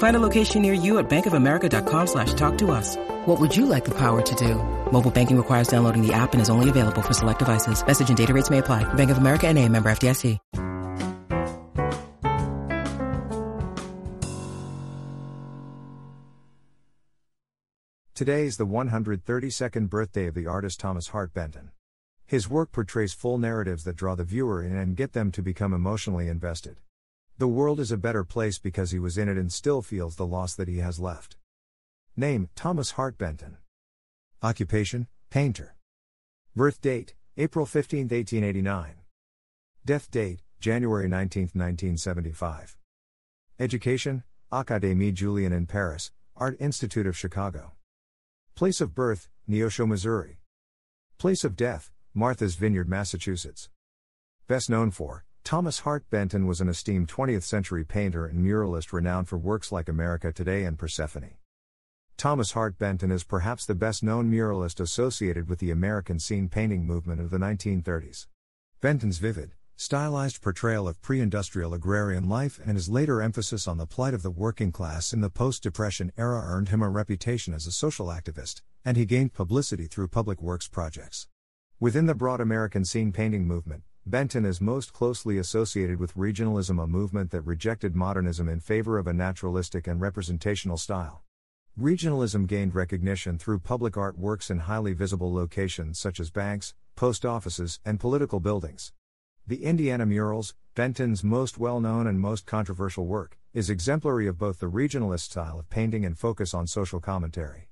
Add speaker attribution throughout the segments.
Speaker 1: Find a location near you at bankofamerica.com slash talk to us. What would you like the power to do? Mobile banking requires downloading the app and is only available for select devices. Message and data rates may apply. Bank of America and a member FDIC.
Speaker 2: Today is the 132nd birthday of the artist Thomas Hart Benton. His work portrays full narratives that draw the viewer in and get them to become emotionally invested. The world is a better place because he was in it and still feels the loss that he has left. Name Thomas Hart Benton. Occupation Painter. Birth date April 15, 1889. Death date January 19, 1975. Education Académie Julian in Paris, Art Institute of Chicago. Place of birth, Neosho, Missouri. Place of death, Martha's Vineyard, Massachusetts. Best known for, Thomas Hart Benton was an esteemed 20th century painter and muralist renowned for works like America Today and Persephone. Thomas Hart Benton is perhaps the best known muralist associated with the American scene painting movement of the 1930s. Benton's vivid, stylized portrayal of pre industrial agrarian life and his later emphasis on the plight of the working class in the post Depression era earned him a reputation as a social activist, and he gained publicity through public works projects. Within the broad American scene painting movement, Benton is most closely associated with regionalism, a movement that rejected modernism in favor of a naturalistic and representational style. Regionalism gained recognition through public art works in highly visible locations such as banks, post offices, and political buildings. The Indiana Murals, Benton's most well known and most controversial work, is exemplary of both the regionalist style of painting and focus on social commentary.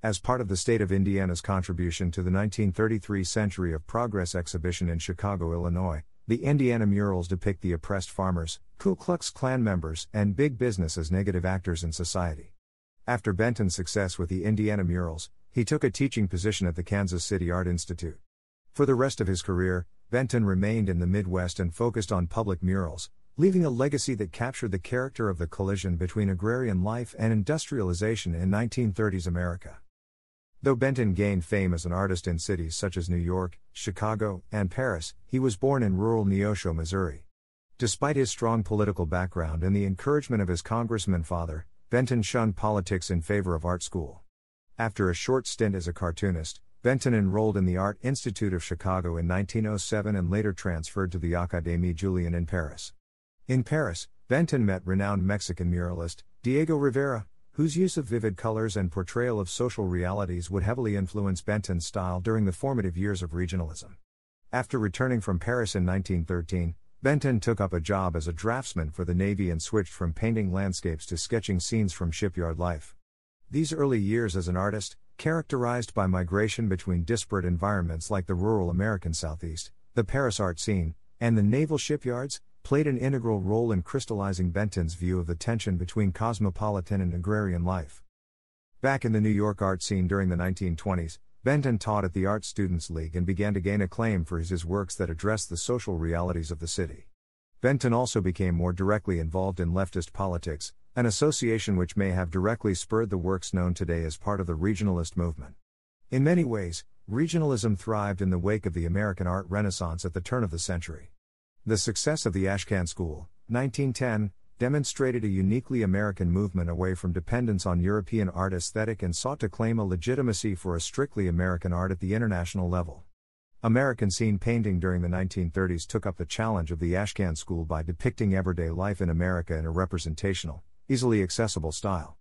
Speaker 2: As part of the state of Indiana's contribution to the 1933 Century of Progress exhibition in Chicago, Illinois, the Indiana murals depict the oppressed farmers, Ku Klux Klan members, and big business as negative actors in society. After Benton's success with the Indiana murals, he took a teaching position at the Kansas City Art Institute. For the rest of his career, Benton remained in the Midwest and focused on public murals, leaving a legacy that captured the character of the collision between agrarian life and industrialization in 1930s America. Though Benton gained fame as an artist in cities such as New York, Chicago, and Paris, he was born in rural Neosho, Missouri. Despite his strong political background and the encouragement of his congressman father, Benton shunned politics in favor of art school. After a short stint as a cartoonist, Benton enrolled in the Art Institute of Chicago in 1907 and later transferred to the Académie Julian in Paris. In Paris, Benton met renowned Mexican muralist, Diego Rivera, whose use of vivid colors and portrayal of social realities would heavily influence Benton's style during the formative years of regionalism. After returning from Paris in 1913, Benton took up a job as a draftsman for the Navy and switched from painting landscapes to sketching scenes from shipyard life. These early years as an artist, characterized by migration between disparate environments like the rural American Southeast, the Paris art scene, and the naval shipyards, played an integral role in crystallizing Benton's view of the tension between cosmopolitan and agrarian life. Back in the New York art scene during the 1920s, Benton taught at the Art Students League and began to gain acclaim for his, his works that addressed the social realities of the city. Benton also became more directly involved in leftist politics, an association which may have directly spurred the works known today as part of the regionalist movement. In many ways, regionalism thrived in the wake of the American art renaissance at the turn of the century. The success of the Ashcan School, 1910, demonstrated a uniquely American movement away from dependence on European art aesthetic and sought to claim a legitimacy for a strictly American art at the international level. American scene painting during the 1930s took up the challenge of the Ashcan School by depicting everyday life in America in a representational, easily accessible style.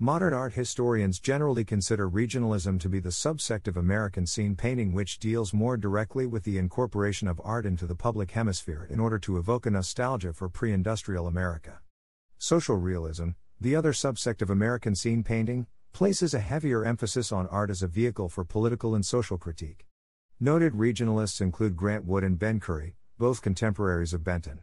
Speaker 2: Modern art historians generally consider regionalism to be the subsect of American scene painting which deals more directly with the incorporation of art into the public hemisphere in order to evoke a nostalgia for pre industrial America. Social realism, the other subsect of American scene painting, places a heavier emphasis on art as a vehicle for political and social critique. Noted regionalists include Grant Wood and Ben Curry, both contemporaries of Benton.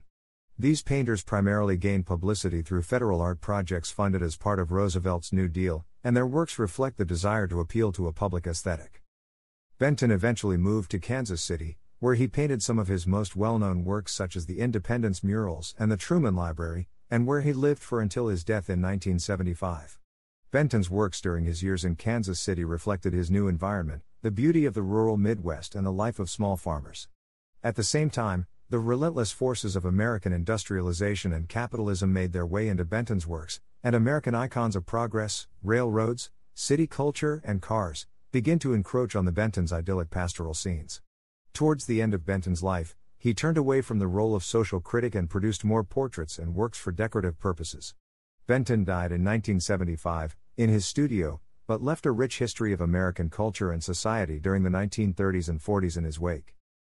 Speaker 2: These painters primarily gained publicity through federal art projects funded as part of Roosevelt's New Deal, and their works reflect the desire to appeal to a public aesthetic. Benton eventually moved to Kansas City, where he painted some of his most well known works, such as the Independence murals and the Truman Library, and where he lived for until his death in 1975. Benton's works during his years in Kansas City reflected his new environment, the beauty of the rural Midwest, and the life of small farmers. At the same time, the relentless forces of American industrialization and capitalism made their way into Benton's works, and American icons of progress, railroads, city culture, and cars begin to encroach on the Benton's idyllic pastoral scenes. Towards the end of Benton's life, he turned away from the role of social critic and produced more portraits and works for decorative purposes. Benton died in 1975, in his studio, but left a rich history of American culture and society during the 1930s and 40s in his wake.